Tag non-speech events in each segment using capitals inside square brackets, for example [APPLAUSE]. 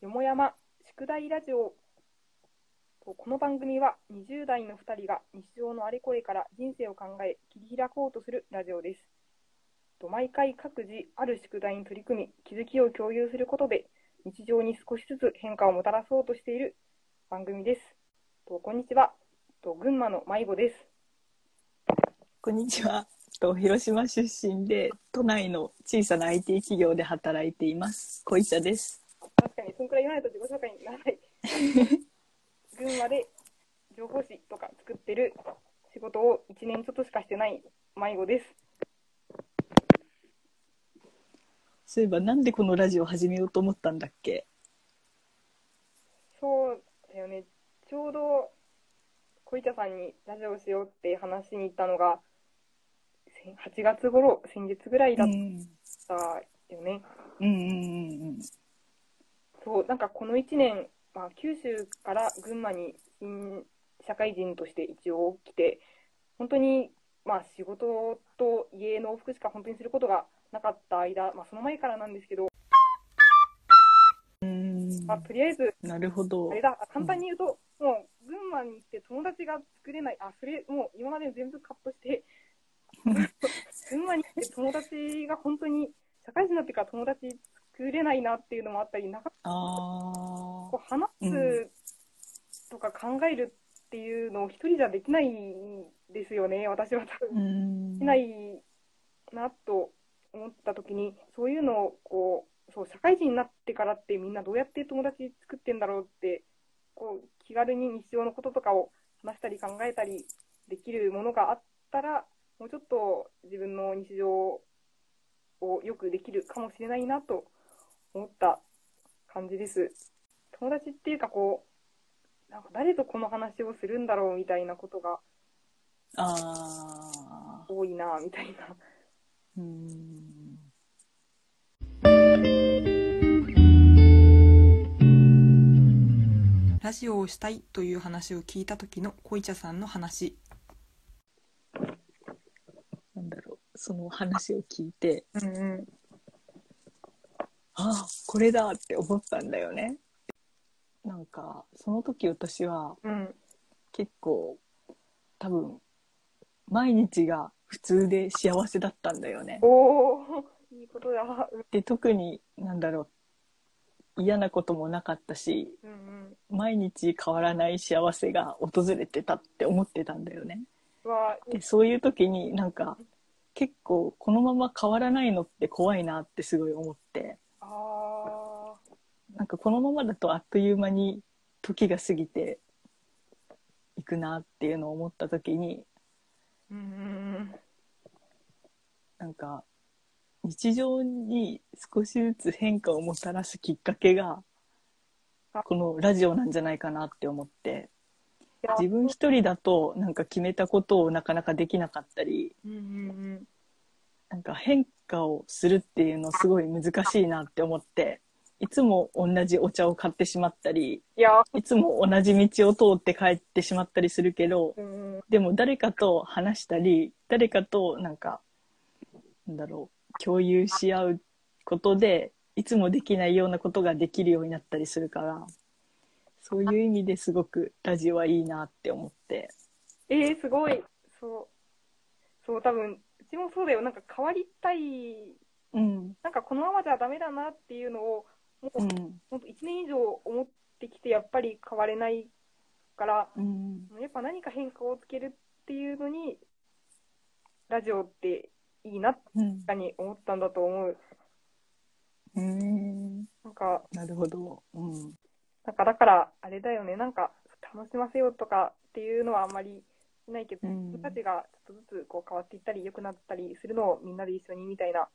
よもやま宿題ラジオ。この番組は20代の2人が日常のあれこれから人生を考え切り開こうとするラジオです。毎回各自ある宿題に取り組み気づきを共有することで日常に少しずつ変化をもたらそうとしている番組です。こんにちは。群馬の迷子です。こんにちは。と広島出身で都内の小さな IT 企業で働いています。小石です。そんくらい言わないと自己紹介にならない。[LAUGHS] 群馬で情報誌とか作ってる仕事を1年ちょっとしかしてない迷子です。そういえばなんでこのラジオ始めようと思ったんだっけ？そうだよね。ちょうど小板さんにラジオしようって話しに行ったのが8月頃先月ぐらいだったよね。うんうんうんうんそうなんかこの1年、まあ、九州から群馬に新社会人として一応来て本当に、まあ、仕事と家の往復しか本当にすることがなかった間、まあ、その前からなんですけど、うん。まあ、とりあえずなるほど。あれだ簡単に言うと、うん、もう群馬に行って友達が作れないあそれもう今まで全部カットして [LAUGHS] [LAUGHS] 群馬に行って友達が本当に社会人になってから友達作れないなっていうのもあったり、なかこう話すとか考えるっていうのを一人じゃできないですよね、私は多分。できないなと思った時に、そういうのをこう、そう社会人になってからってみんなどうやって友達作ってんだろうってこう気軽に日常のこととかを話したり考えたりできるものがあったらもうちょっと自分の日常をよくできるかもしれないなと思った感じです。友達っていうかこう、なんか誰とこの話をするんだろうみたいなことが多いなみたいな。うん。ラジオをしたいという話を聞いた時の小茶さんの話。その話を聞いて、うんうん、ああこれだって思ったんだよね。なんかその時私は、うん、結構多分毎日が普通で幸せだったんだよね。おいいことだ。で特になんだろう嫌なこともなかったし、うんうん、毎日変わらない幸せが訪れてたって思ってたんだよね。でそういう時になんか結構このまま変わらないのって怖いなってすごい思ってなんかこのままだとあっという間に時が過ぎていくなっていうのを思った時に、うん、なんか日常に少しずつ変化をもたらすきっかけがこのラジオなんじゃないかなって思って。自分一人だとなんか決めたことをなかなかできなかったり、うんうんうん、なんか変化をするっていうのすごい難しいなって思っていつも同じお茶を買ってしまったりいつも同じ道を通って帰ってしまったりするけど、うん、でも誰かと話したり誰かとなんかなんだろう共有し合うことでいつもできないようなことができるようになったりするからそういう意味ですごくラジオはいいなって思って。えー、すごい。そう。そう、多分、うちもそうだよ。なんか変わりたい。うん。なんかこのままじゃダメだなっていうのを、もう、うん、1年以上思ってきて、やっぱり変われないから、うん、やっぱ何か変化をつけるっていうのに、ラジオっていいなって思ったんだと思う。うん。なんか、なるほど。うん。なんかだからあれだよねなんか楽しませようとかっていうのはあんまりしないけど、自分たちがちょっとずつこう変わっていったり良くなったりするのをみんなで一緒にみたいな。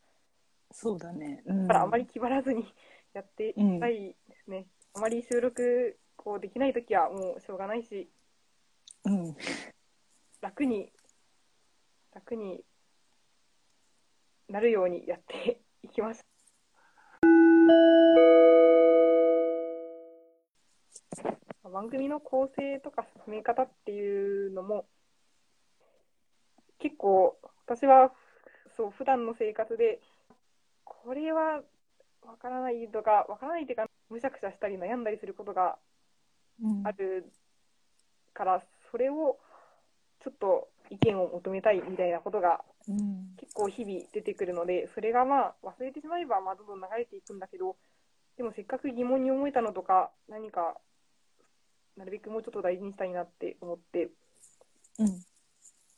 そうだね、うん、だからあまり気張らずに [LAUGHS] やっていきたいですね、うん、あまり収録こうできない時はもうしょうがないし、うん、楽に楽になるようにやっていきます。番組の構成とか進め方っていうのも結構私はそう普段の生活でこれはわからないとかわからないっていうかむしゃくしゃしたり悩んだりすることがうん。あるから、それをちょっと意見を求めたいみたいなことがうん。結構日々出てくるので、それがまあ忘れてしまえばまあどんどん流れていくんだけど、でもせっかく疑問に思えたのとか、何かなるべくもうちょっと大事にしたいなって思って、うん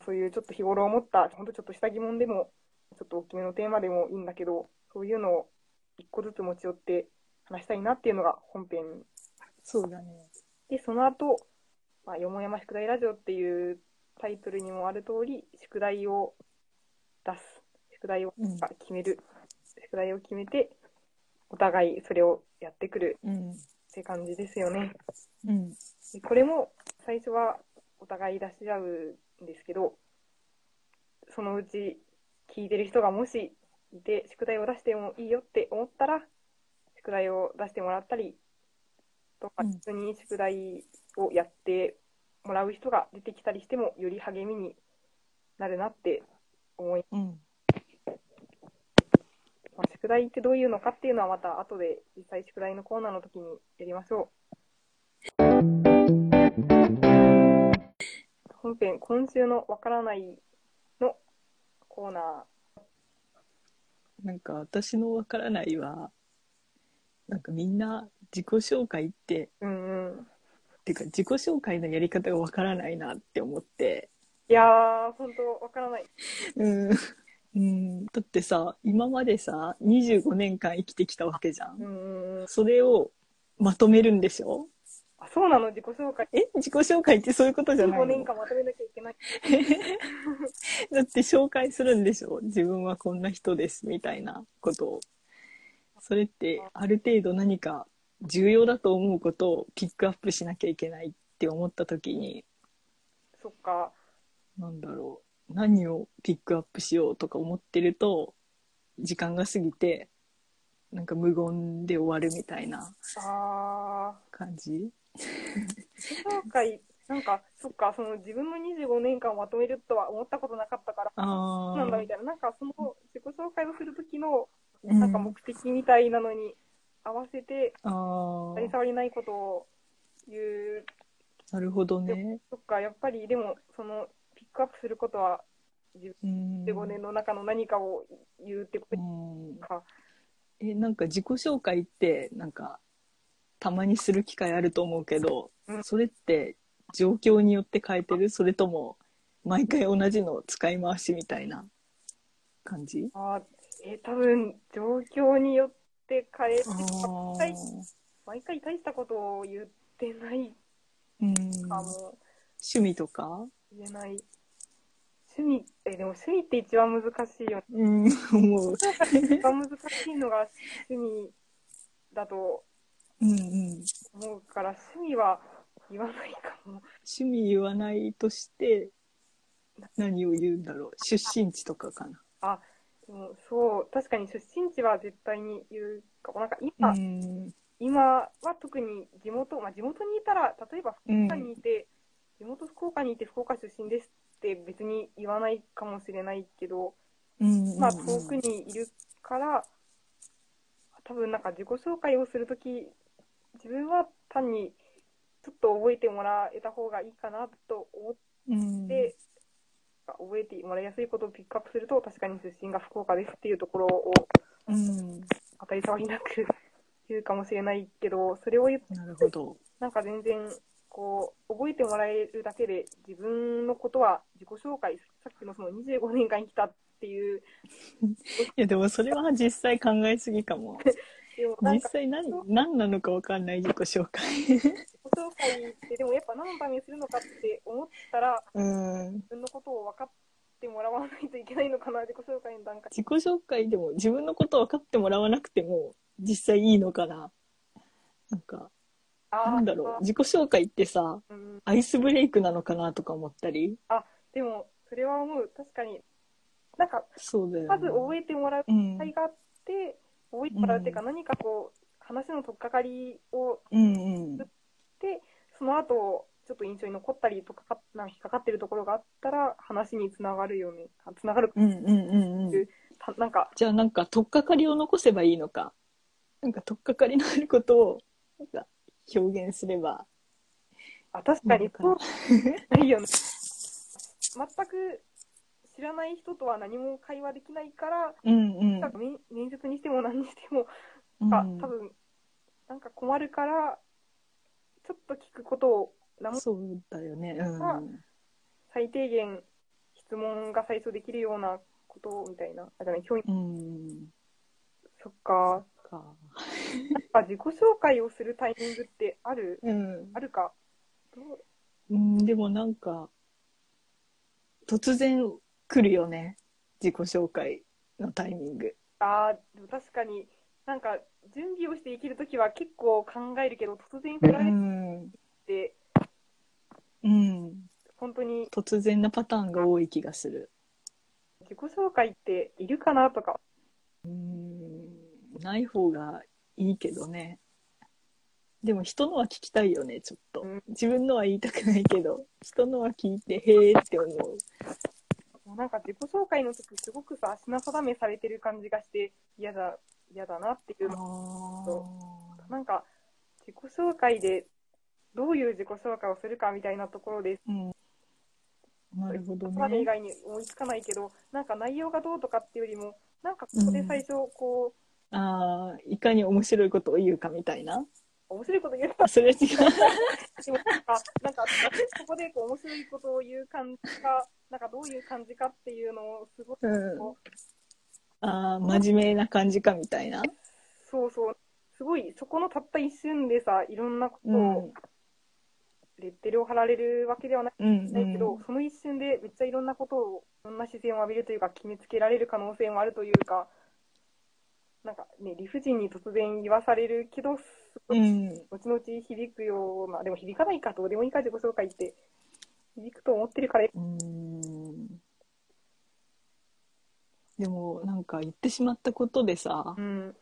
そういうちょっと日頃思った、ほんとちょっとした疑問でも、ちょっと大きめのテーマでもいいんだけど、そういうのを一個ずつ持ち寄って話したいなっていうのが本編そうだねで、その後、まあ、よもやま宿題ラジオっていうタイトルにもある通り、宿題を出す。宿題をうん決める。宿題を決めて、お互いそれをやってくるうんって感じですよね。うんでこれも最初はお互い出し合うんですけど、そのうち聞いてる人がもしいて、宿題を出してもいいよって思ったら、宿題を出してもらったり、とか、うん一緒に宿題をやってもらう人が出てきたりしても、より励みになるなって思いうん。まあ、宿題ってどういうのかっていうのはまた後で実際宿題のコーナーの時にやりましょ本編、今週のわからないのコーナなんか私のわからないはなんかみんな自己紹介ってー。うんうん。っていうか自己紹介のやり方がわからないなって思っていやー、本当わからない。うん、うん、だってさ今までさ25年間生きてきたわけじゃんうん。それをまとめるんでしょ？あ、そうなの自己紹介。え？自己紹介ってそういうことじゃない15年の間まとめなきゃいけない。[LAUGHS] だって紹介するんでしょ？自分はこんな人ですみたいなことを。それってある程度何か重要だと思うことをピックアップしなきゃいけないって思った時に。そっか。なんだろう。何をピックアップしようとか思ってると時間が過ぎてなんか無言で終わるみたいなあ感じ？ー、自己紹介、なんか、そっか、その自分の25年間をまとめるとは思ったことなかったから、あそうなんだみーたいな、なんかその自己紹介をするときの、うん。なんか目的みたいなのに合わせて、あ当たりー障りないことを言う、なるほどね。そっか、やっぱりでも、そのピックアップすることは、うん。15年の中の何かを言うってことうん。か。えなんか自己紹介ってなんかたまにする機会あると思うけど、うん。それって状況によって変えてる？それとも毎回同じの使い回しみたいな感じ？あーえー多分状況によって変えて、あ毎回毎回大したことを言ってないうん。かも。趣味とか？言えない。趣味、えでも趣味って一番難しいよね。うん思う。一番難しいのが趣味だとうんうん。思うから、趣味は言わないかも。趣味言わないとして何を言うんだろう。出身地とかかな。でもそう、確かに出身地は絶対に言うかも。なんかう今、ん。今は特に地元、まあ、地元にいたら、例えば福岡にいて、地元福岡にいて福岡出身ですって別に言わないかもしれないけど、うんまあ遠くにいるから、多分なんか自己紹介をするとき、自分は単にちょっと覚えてもらえた方がいいかなと思っうん。て、覚えてもらいやすいことをピックアップすると、確かに出身が福岡ですっていうところをうん。当たり障りなく言うかもしれないけど、それを言っなるほど。なんか全然、こう、覚えてもらえるだけで、自分のことは自己紹介、さっきのその25年間生きたっていう、[LAUGHS] いやでもそれは実際考えすぎかも [LAUGHS] でもなん実か際何何なのかわかんない。自己紹介。自己紹介って、でもやっぱ何のためにするのかって思ったら、うん。自分のことを分かってもらわないといけないのかな、自己紹介の段階。自己紹介でも自分のこと分かってもらわなくても実際いいのかな。なんかなんだろう。自己紹介ってさうん、アイスブレイクなのかなとか思ったり。でも、それは思う。確かに、なんか、そうだよね。まず覚えてもらううん機会があって、覚えてもらうっていうか、何かこう、話の取っかかりをうんうん。で、その後、ちょっと印象に残ったりとかか、なんか引っかかってるところがあったら、話につながるよね。つながる、うんうんうんうん。たなんか、じゃあなんか取っかかりを残せばいいのか。なんか取っかかりのあることをなんか表現すれば。あ、確かにそう。な。ないよね。全く知らない人とは何も会話できないから、うんうん。なんか面面接にしても何にしても、うん。あ多分なんか困るから、ちょっと聞くことを何もそうだよね。うん。あ最低限質問が最初できるようなことみたいな。あ、じゃない、教員。うん。そっか。か。なんか自己紹介をするタイミングってあるうん。あるか？どう？うんでもなんか突然来るよね。自己紹介のタイミング。あーでも確かになんか準備をして生きるときは結構考えるけど突然振られん、てうん、本当に。突然なパターンが多い気がする。自己紹介っているかなとか。うん。ない方がいいけどね。でも人のは聞きたいよねちょっと。うん。自分のは言いたくないけど人のは聞いてへーって思うなんか自己紹介の時すごくさ品定めされてる感じがして嫌だ嫌だなっていうの。なんか自己紹介でどういう自己紹介をするかみたいなところでうん。なるほどそれね以外に思いつかないけどなんか内容がどうとかっていうよりもなんかここで最初こああいかに面白いことを言うかみたいな。う面白いこと言った。それ違う。なんか、なんか、ここでこう面白いことを言う感じか、なんかどういう感じかっていうのをすごくうん。ああ真面目な感じかみたいな。そうそう、すごい、そこのたった一瞬でさ、いろんなことうん。を、レッテルを貼られるわけではないうんないけど、その一瞬でめっちゃいろんなことを、いろんな視線を浴びるというか、決めつけられる可能性もあるというか、なんかね、理不尽に突然言わされるけど、うん後々響くような、でも響かないか、どうでもいいか自己紹介って、響くと思ってるから、うんでもなんか言ってしまったことでさうん、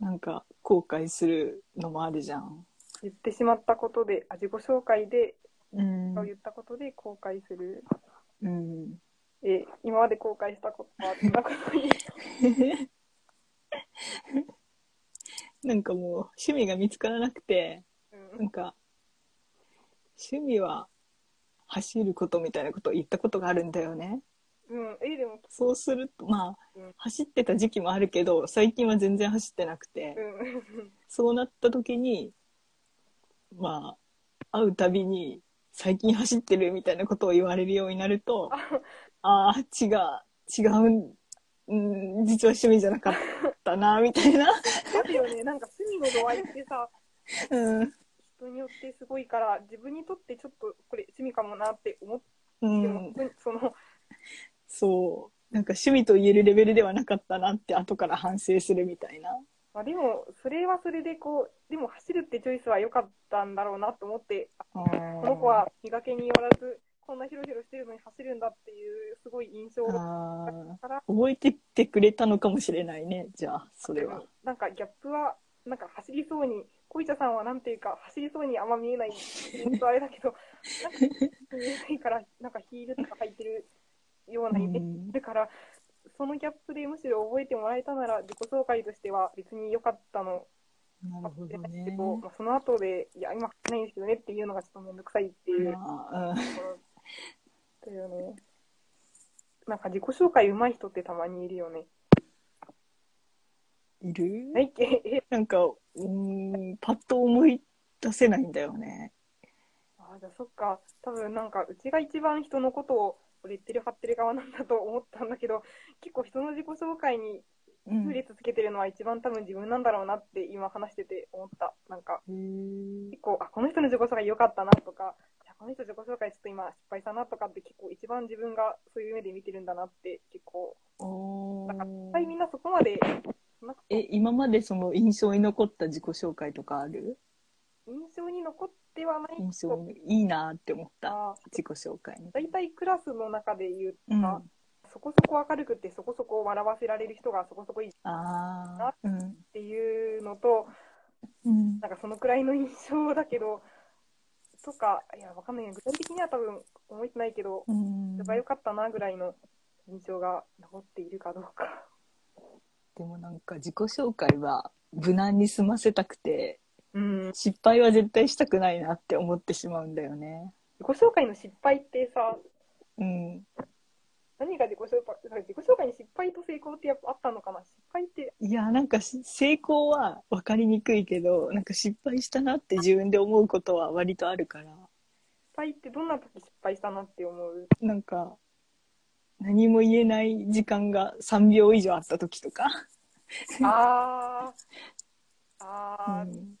なんか後悔するのもあるじゃん。言ってしまったことで、あ自己紹介で、うん言ったことで後悔する。うん、え、今まで後悔したことは、どんなことに。[LAUGHS] なんかもう趣味が見つからなくてうなんか趣味は走ることみたいなことを言ったことがあるんだよね。ん、うん、え、でも、そうするとまあうん。走ってた時期もあるけど最近は全然走ってなくて、うん、[LAUGHS] そうなった時にまあ会うたびに最近走ってるみたいなことを言われるようになるとあ、ああ違う違うんうん実は趣味じゃなかったなみたいな、あるよね、なんか趣味の度合いってさ、うん。人によってすごいから、自分にとってちょっとこれ趣味かもなって思ってうも、ん、その、そう。なんか趣味と言えるレベルではなかったなって後から反省するみたいな。まあ、でも、それはそれでこう、でも走るってチョイスは良かったんだろうなと思って、あここの子は磨けによらず、こんなヒロヒロしてるのに走るんだっていう、すごい印象から、覚えててくれたのかもしれないね。じゃあそれは。なんかギャップは、なんか走りそうに、小茶さんはなんていうか、走りそうにあんま見えない、本当あれだけど、なんか見えないから、なんかヒールとか履いてるようなイメージだから、そのギャップでむしろ覚えてもらえたなら、自己紹介としては別に良かったの。なるほどね。ど、まあ、その後で、いや、今ないんですけどねっていうのがちょっとめんどくさいっていうだよね。なんか自己紹介上手い人ってたまにいるよね。いる？ない [LAUGHS] なんか、うーん、パッと思い出せないんだよね。あじゃあそっか、多分なんか、うちが一番人のことをレッテル貼ってる側なんだと思ったんだけど、結構人の自己紹介にうん優劣つけてるのは一番多分自分なんだろうなって今話してて思った。なんか、結構、あ、この人の自己紹介良かったなとか、この人自己紹介ちょっと今失敗したなとかって結構一番自分がそういう目で見てるんだなって結構、おなんか、ー実際みんなそこまで、え、今までその印象に残った自己紹介とかある？印象に残ってはない印象にいいなって思ったが、自己紹介に。大体クラスの中で言うとうん。か、そこそこ明るくてそこそこ笑わせられる人がそこそこいいっああ、うん。ていうのと、うん。なんかそのくらいの印象だけど、とか、いや、わかんないね。具体的には多分思ってないけど、うんそれが良かったなぐらいの印象が残っているかどうか。でもなんか自己紹介は無難に済ませたくて、うん。失敗は絶対したくないなって思ってしまうんだよね。自己紹介の失敗ってさ、うん。何が自己紹介、自己紹介に失敗と成功ってやっぱあったのかな？失敗って、いや、なんかし成功は分かりにくいけど、なんか失敗したなって自分で思うことは割とあるから、失敗ってどんな時失敗したなって思う？なんか、何も言えない時間が3秒以上あった時とか。あー。う [LAUGHS] あー、ん、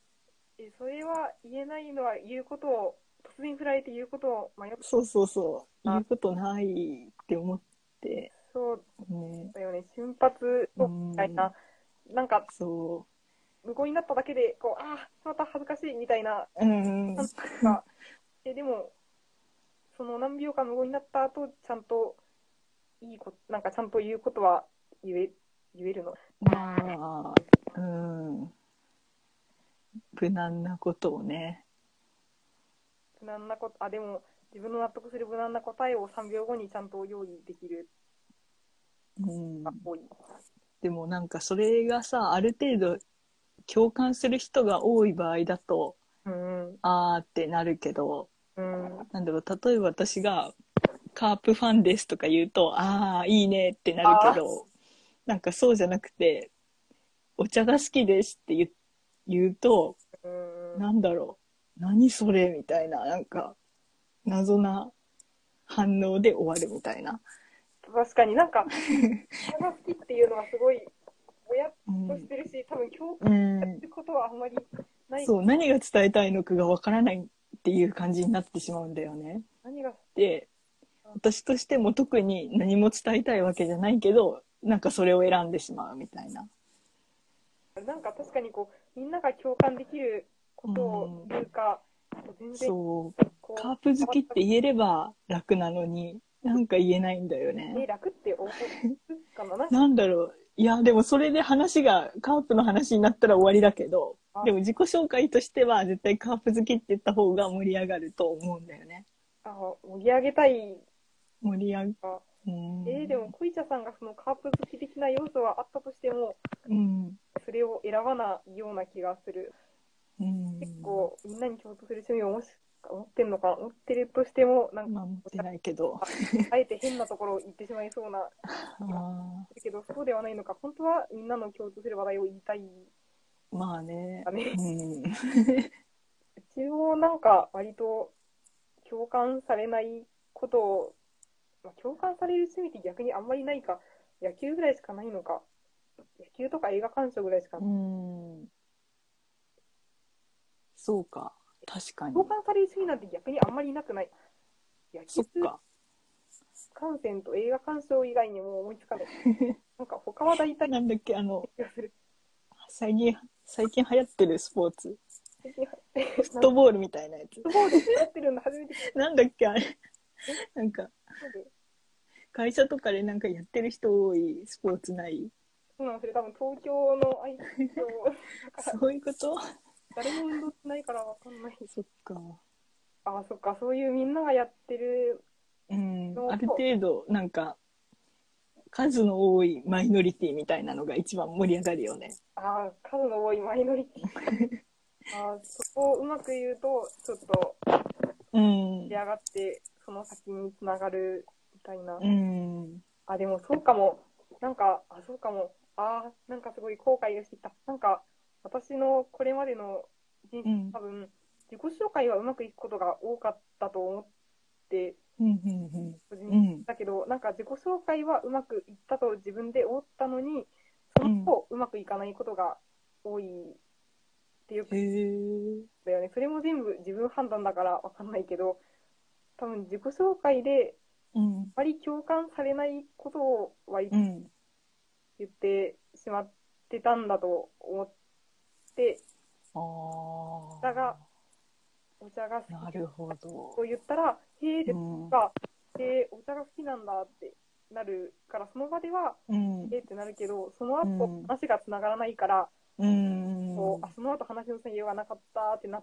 え、それは言えないのは言うことを、突然振られて言うことを迷っそうそうそう。あ言うことないって思って、そうね。だよね。瞬発みたいな、なんかそ無言になっただけで、こう、ああ、また恥ずかしいみたいな、う。うん。なんか、え、でも、その何秒か無言になった後、ちゃんと、いいこと、なんかちゃんと言うことは言え、言えるの？まあ、うん。無難なことをね。無難なこと、あ、でも、自分の納得する無難な答えを3秒後にちゃんと用意できるうんが。多い。でもなんかそれがさ、ある程度共感する人が多い場合だと、うん、あーってなるけど、うん、なんだろう、例えば私がカープファンですとか言うと、ああ、いいねってなるけど、なんかそうじゃなくて、お茶が好きですって言う言うと、うん。なんだろう、何それみたいな、なんか、謎な反応で終わるみたいな。確かになんか、[LAUGHS] 人が好きっていうのはすごい、ぼやっうんとしてるし、多分共う感すん、ることはあんまりない。そう、何が伝えたいのかがわからないっていう感じになってしまうんだよね。何が、で、私としても特に何も伝えたいわけじゃないけど、なんかそれを選んでしまうみたいな。なんか確かにこう、みんなが共感できることうか、全然そう、カープ好きって言えれば楽なのに、なんか言えないんだよえ、ね。楽って思うかななんだろう。いや、でもそれで話が、カープの話になったら終わりだけど、でも自己紹介としては絶対カープ好きって言った方が盛り上がると思うんだよね。あ盛り上げたい盛り上がか。うん。えーでも、小茶さんがそのカープ好き的な要素はあったとしても、うん。それを選ばないような気がする。うん。結構、みんなに共通する趣味をもし持ってんのか、持ってるとしても、なんか、まあ持ってないけど。あえて変なところを言ってしまいそうな、あだけど、[LAUGHS] そうではないのか、本当はみんなの共通する話題を言いたいーまあねだ。ね。うん。[LAUGHS] うちもなんか、割と共感されないことを、まあ、共感される趣味って逆にあんまりないか、野球ぐらいしかないのか、野球とか映画鑑賞ぐらいしかう、ん。そうか。確かに。共感される趣味なんて逆にあんまりなくない？野球そっか。観戦と映画鑑賞以外にも思いつかない。[LAUGHS] なんか他は大体なんだっけ、あの。最近、最近流行ってるスポーツ。フットボールみたいなやつ。フットボールやってるの初めてなんだっけ、あれ。なんか、会社とかでなんかやってる人多いスポーツない？そうなんですよ。多分東京の [LAUGHS] そういうこと？誰も運動しないからわかんない。そっか。ああ、そっか、そういうみんながやってる、うん。ある程度、なんか、数の多いマイノリティみたいなのが一番盛り上がるよね。ああ、数の多いマイノリティ。[LAUGHS] ああ、そこをうまく言うと、ちょっとうん盛り。上がって、その先につながるみたいな。うん。あ、でもそうかも。なんか、あ、そうかも。ああ、なんかすごい後悔がしてきた。なんか、私のこれまでの人生、うん多分、自己紹介はうまくいくことが多かったと思って、うん。うん。だけど、なんか自己紹介はうまくいったと自分で思ったのに、その後、うまくいかないことが多いっていうだよね。それも全部自分判断だからわかんないけど、多分自己紹介でうん。あまり共感されないことを割とうん。言ってしまってたんだと思って、ああ。だがお茶が好きなるほど。と言ったら、へえ、でうん。か、へえ、お茶が好きなんだってなるから、その場では、うんえ。ってなるけど、その後、うん話がつながらないから、うん。こうあその後話の内容がなかったってな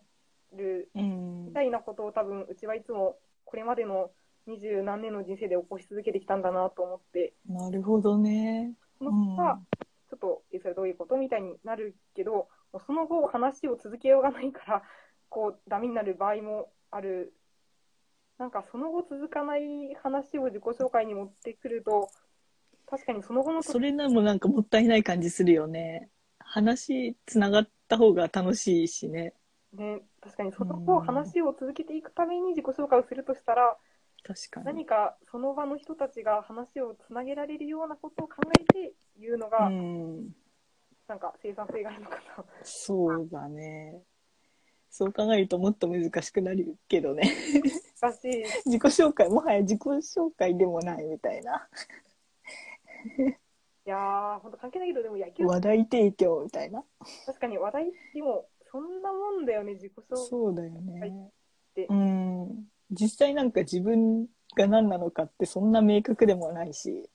るうんみたいなことを多分うちはいつもこれまでの二十何年の人生で起こし続けてきたんだなと思ってなるほどね。その子がちょっと、え、それどういうこと？みたいになるけど、その後話を続けようがないから、[LAUGHS] こう、ダメになる場合もある。なんかその後続かない話を自己紹介に持ってくると、確かにその後のそれなもなんかもったいない感じするよね。話つながった方が楽しいしね。ね、確かにその後話を続けていくために自己紹介をするとしたら、確かに。何かその場の人たちが話をつなげられるようなことを考えて言うのが、うん。なんか生産性があるのかな。そうだね。そう考えるともっと難しくなるけどね。だし、自己紹介、もはや自己紹介でもないみたいな。いやー、ほんと関係ないけど、でも野球、話題提供みたいな。確かに話題、でも、そんなもんだよね、自己紹介。そうだよはいねで。うん。実際なんか自分が何なのかってそんな明確でもないし。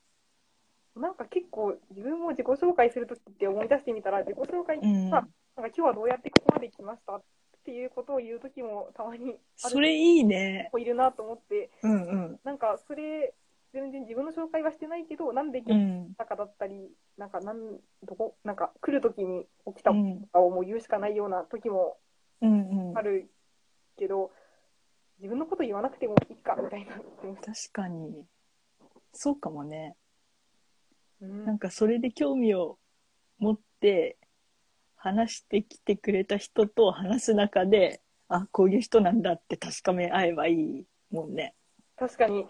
なんか結構、自分も自己紹介するときって思い出してみたら、自己紹介うん。さ、なんか今日はどうやってここまで来ましたっていうことを言うときもたまにそれいいね。子いるなと思って、うんうん。なんかそれ、全然自分の紹介はしてないけど、なんで来うん。たかだったり、なんかなん、どこ、なんか来るときに起きたととかをもう言うしかないような時もうんうんあ。るけど、自分のこと言わなくてもいいかみたいな。確かに。そうかもね。うんなんかそれで興味を持って話してきてくれた人と話す中で、あ、こういう人なんだって確かめ合えばいいもんね。確かに、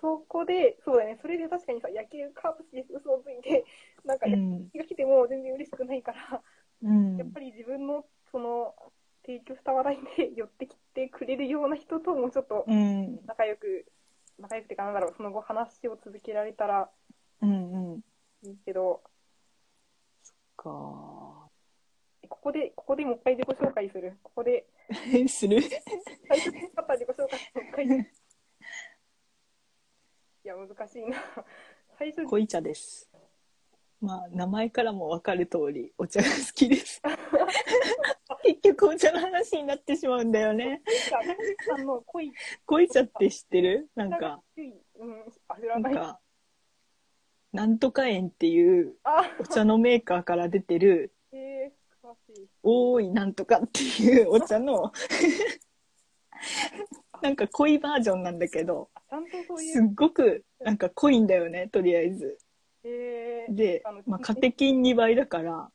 そこで、そうだね、それで確かにさ、野球カープ好きです、嘘をついて、なんか野うん。球が来ても全然嬉しくないから、うんやっぱり自分のその提供した話題で寄ってきてくれるような人ともうちょっとうん。仲良く、仲良くてかなんだろう、その後話を続けられたらうんうん。いいけど、か。ここで、ここでもう一回自己紹介する。ここで、[LAUGHS] する？最初に使った自己紹介もう一回。いや、難しいな。最初、濃茶です。まあ、名前からもわかる通り、お茶が好きです。[LAUGHS] 結局お茶の話になってしまうんだよね。さんの恋濃茶って知ってる？なんがか、うん、あ、知なんらない。か、なんとか園っていうあ、お茶のメーカーから出てる、えー、詳しい。多いなんとかっていうお茶の、なんか濃いバージョンなんだけど、あちゃんとそういすっう、ごくなんか濃いんだよね、とりあえず。えー、であの、まあ、カテキン2倍だから、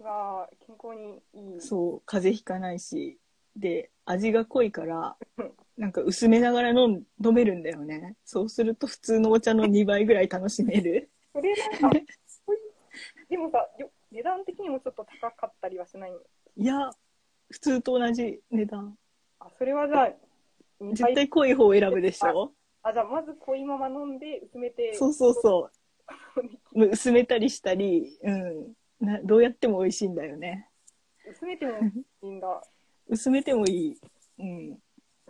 が健康にいい。そう、風邪ひかないし、で、味が濃いから、[LAUGHS] なんか薄めながら飲ん飲めるんだよね。そうすると普通のお茶の2倍ぐらい楽しめる。それなんか、でもさ、よ値段的にもちょっと高かったりはしない？いや、普通と同じ値段。あ、それはじゃあ、二絶対濃い方を選ぶでしょ？あ、じゃあまず濃いまま飲んで薄めて、そうそうそう。[LAUGHS] 薄めたりしたり、うん。などうやっても美味しいんだよね。薄めてもいいんだ。[LAUGHS] 薄めてもいい。うん。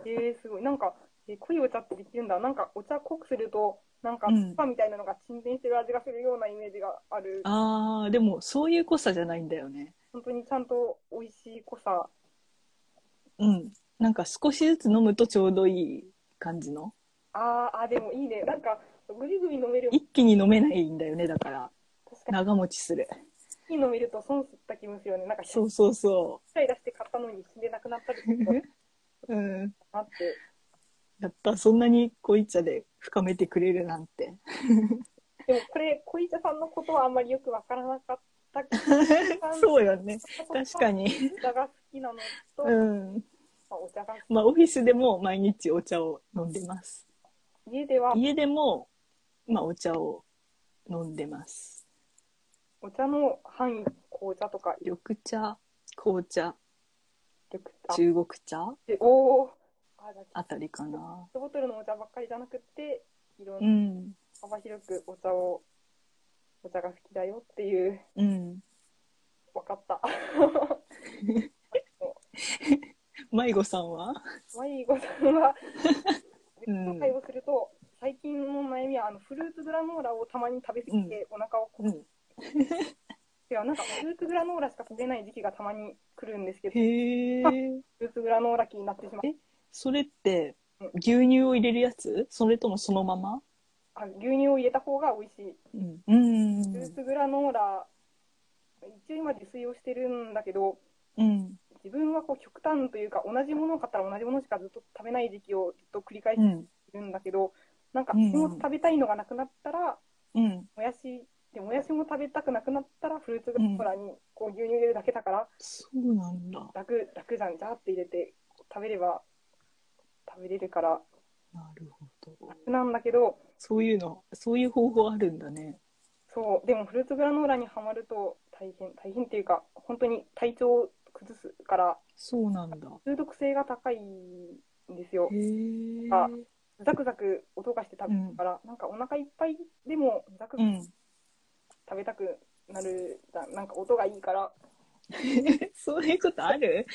えー、すごい。なんか、えー濃いお茶ってできるんだ。なんかお茶濃くすると、なんかうんスパみたいなのが沈殿してる味がするようなイメージがある。あー、でもそういう濃さじゃないんだよね。本当にちゃんと美味しい濃さ。うん。なんか少しずつ飲むとちょうどいい感じの。あーあ、でもいいね。なんか、ぐりぐり飲める。一気に飲めないんだよね、だから。確か長持ちする。に飲めると損すった気もするよね。なんか、そうそうそ1回出して買ったのに死んでなくなったりする。[LAUGHS] うん。なって。やった、そんなに濃い茶で深めてくれるなんて。でもこれ、小茶さんのことはあんまりよくわからなかったけど。[LAUGHS] そうよね。確かに。お茶が好きなのと、うん。まあ、お茶が好まあ、オフィスでも毎日お茶を飲んでます。き。家では家でも、まあ、お茶を飲んでます。お茶の範囲、紅茶とか、緑茶、紅茶。中国茶でおーあ、たりかな。ペットボトルのお茶ばっかりじゃなくて、いろうんん。幅広くお茶を、お茶が好きだよっていう、うん。分かった。[LAUGHS] 迷子さんは？マイゴさんは、うん会をすると、最近の悩みはあのフルーツグラノーラをたまに食べ過ぎてお腹をこうん。いやなんかフルーツグラノーラしか食べない時期がたまに来るんですけど、フ。ルーツグラノーラ期になってしまう。それって、牛乳を入れるやつ？それともそのまま？あ牛乳を入れた方が美味しい。うん。うん。フルーツグラノーラ、一応今自炊をしてるんだけど、うん。自分はこう極端というか、同じものを買ったら同じものしかずっと食べない時期をずっと繰り返してうん。るんだけど、なんか、うん。うんでも食べたいのがなくなったら、うん。もやし、でもやしも食べたくなくなったら、フルーツグラノーラにこう牛乳入れるだけだから、そうなんだ。楽、楽じゃん、ジャーって入れて食べれば食べれるから。なるほど。楽なんだけど、そういうのそういう方法あるんだね。そう、でもフルーツグラノーラにはまると大変、大変っていうか、本当に体調を崩すから、そうなんだ。中毒性が高いんですよ。へ。えあザクザク音がして食べるから、なんかお腹いっぱいでもザクザクうん。食べたくなるじゃん、なんか音がいいから、[LAUGHS] そういうことある？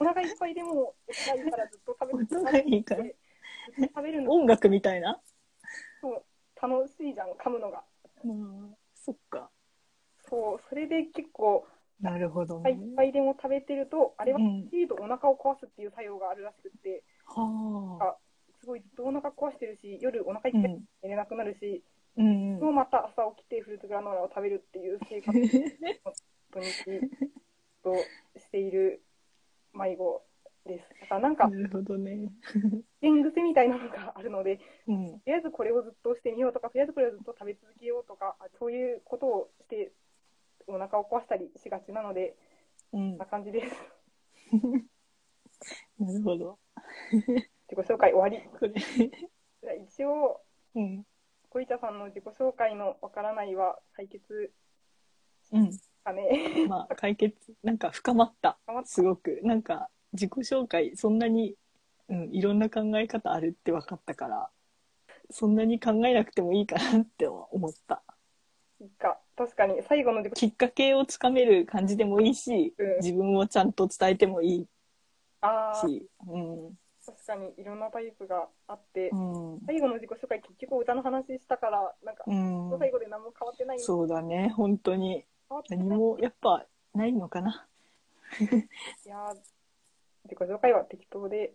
お腹いっぱいでも音がいいから。ずっと食べ音がいいからずっと食べるの。音楽みたいな？そう。楽しいじゃん、噛むのが。まあそっか。そう、それで結構、なるほどいっねぱいでも食べてると、あれはうんとお腹を壊すっていう作用があるらしくって、はあ。すごいずっとお腹壊してるし、夜お腹いっぱいうん寝れなくなるし、うん。もうまた朝起きてフルーツグラノーラを食べるっていう生活を土日 [LAUGHS] としている迷子です。だからなんか、なるほどね。縁癖みたいなのがあるので、とうんりあえずこれをずっとしてみようとか、とりあえずこれをずっと食べ続けようとか、そういうことをして、お腹を壊したりしがちなので、うん。な感じです。[LAUGHS] なるほど。自己紹介終わり。これ。じゃあ一応、うん。小茶さんの自己紹介のわからないは解決うんかね。まあ解決なんか深まった。深まった。すごく。なんか自己紹介そんなに、うん、いろんな考え方あるって分かったからそんなに考えなくてもいいかなって思った。確かに最後のきっかけをつかめる感じでもいいし、うん。自分をちゃんと伝えてもいいし、うん。確かにいろんなタイプがあって、うん。最後の自己紹介結局歌の話したから、なんか、うん、最後で何も変わってない。そうだね。本当に何もやっぱないのかな [LAUGHS] いやー自己紹介は適当で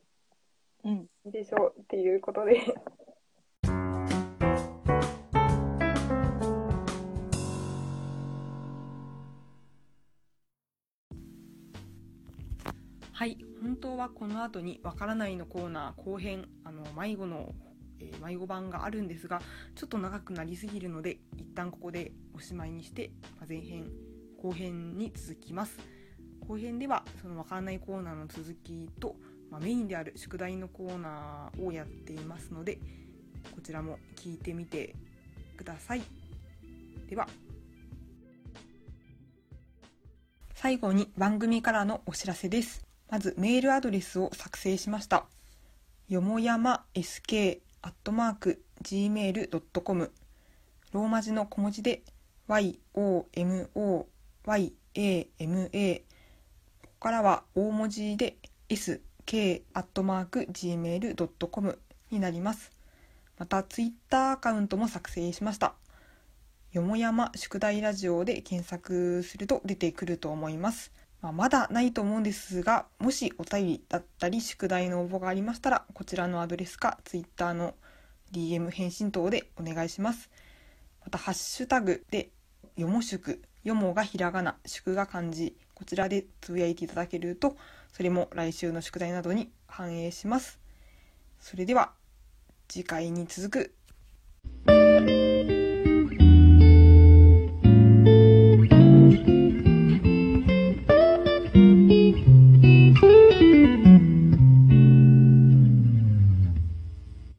うんいいでしょうっていうことで。[LAUGHS] はい本当はこの後にわからないのコーナー後編あの迷子の、えー迷子版があるんですがちょっと長くなりすぎるので一旦ここでおしまいにして、ま前編後編に続きます。後編ではそのわからないコーナーの続きと、まあメインである宿題のコーナーをやっていますのでこちらも聞いてみてください。では。最後に番組からのお知らせです。まずメールアドレスを作成しました。よもやま sk.gmail.com ローマ字の小文字で yomoyama ここからは大文字で sk.gmail.com になります。またツイッターアカウントも作成しました。よもやま宿題ラジオで検索すると出てくると思います。まあ、まだないと思うんですが、もしお便りだったり宿題の応募がありましたら、こちらのアドレスか Twitter の DM 返信等でお願いします。また、ハッシュタグで、よも宿、よもがひらがな、宿が漢字、こちらでつぶやいていただけると、それも来週の宿題などに反映します。それでは、次回に続く。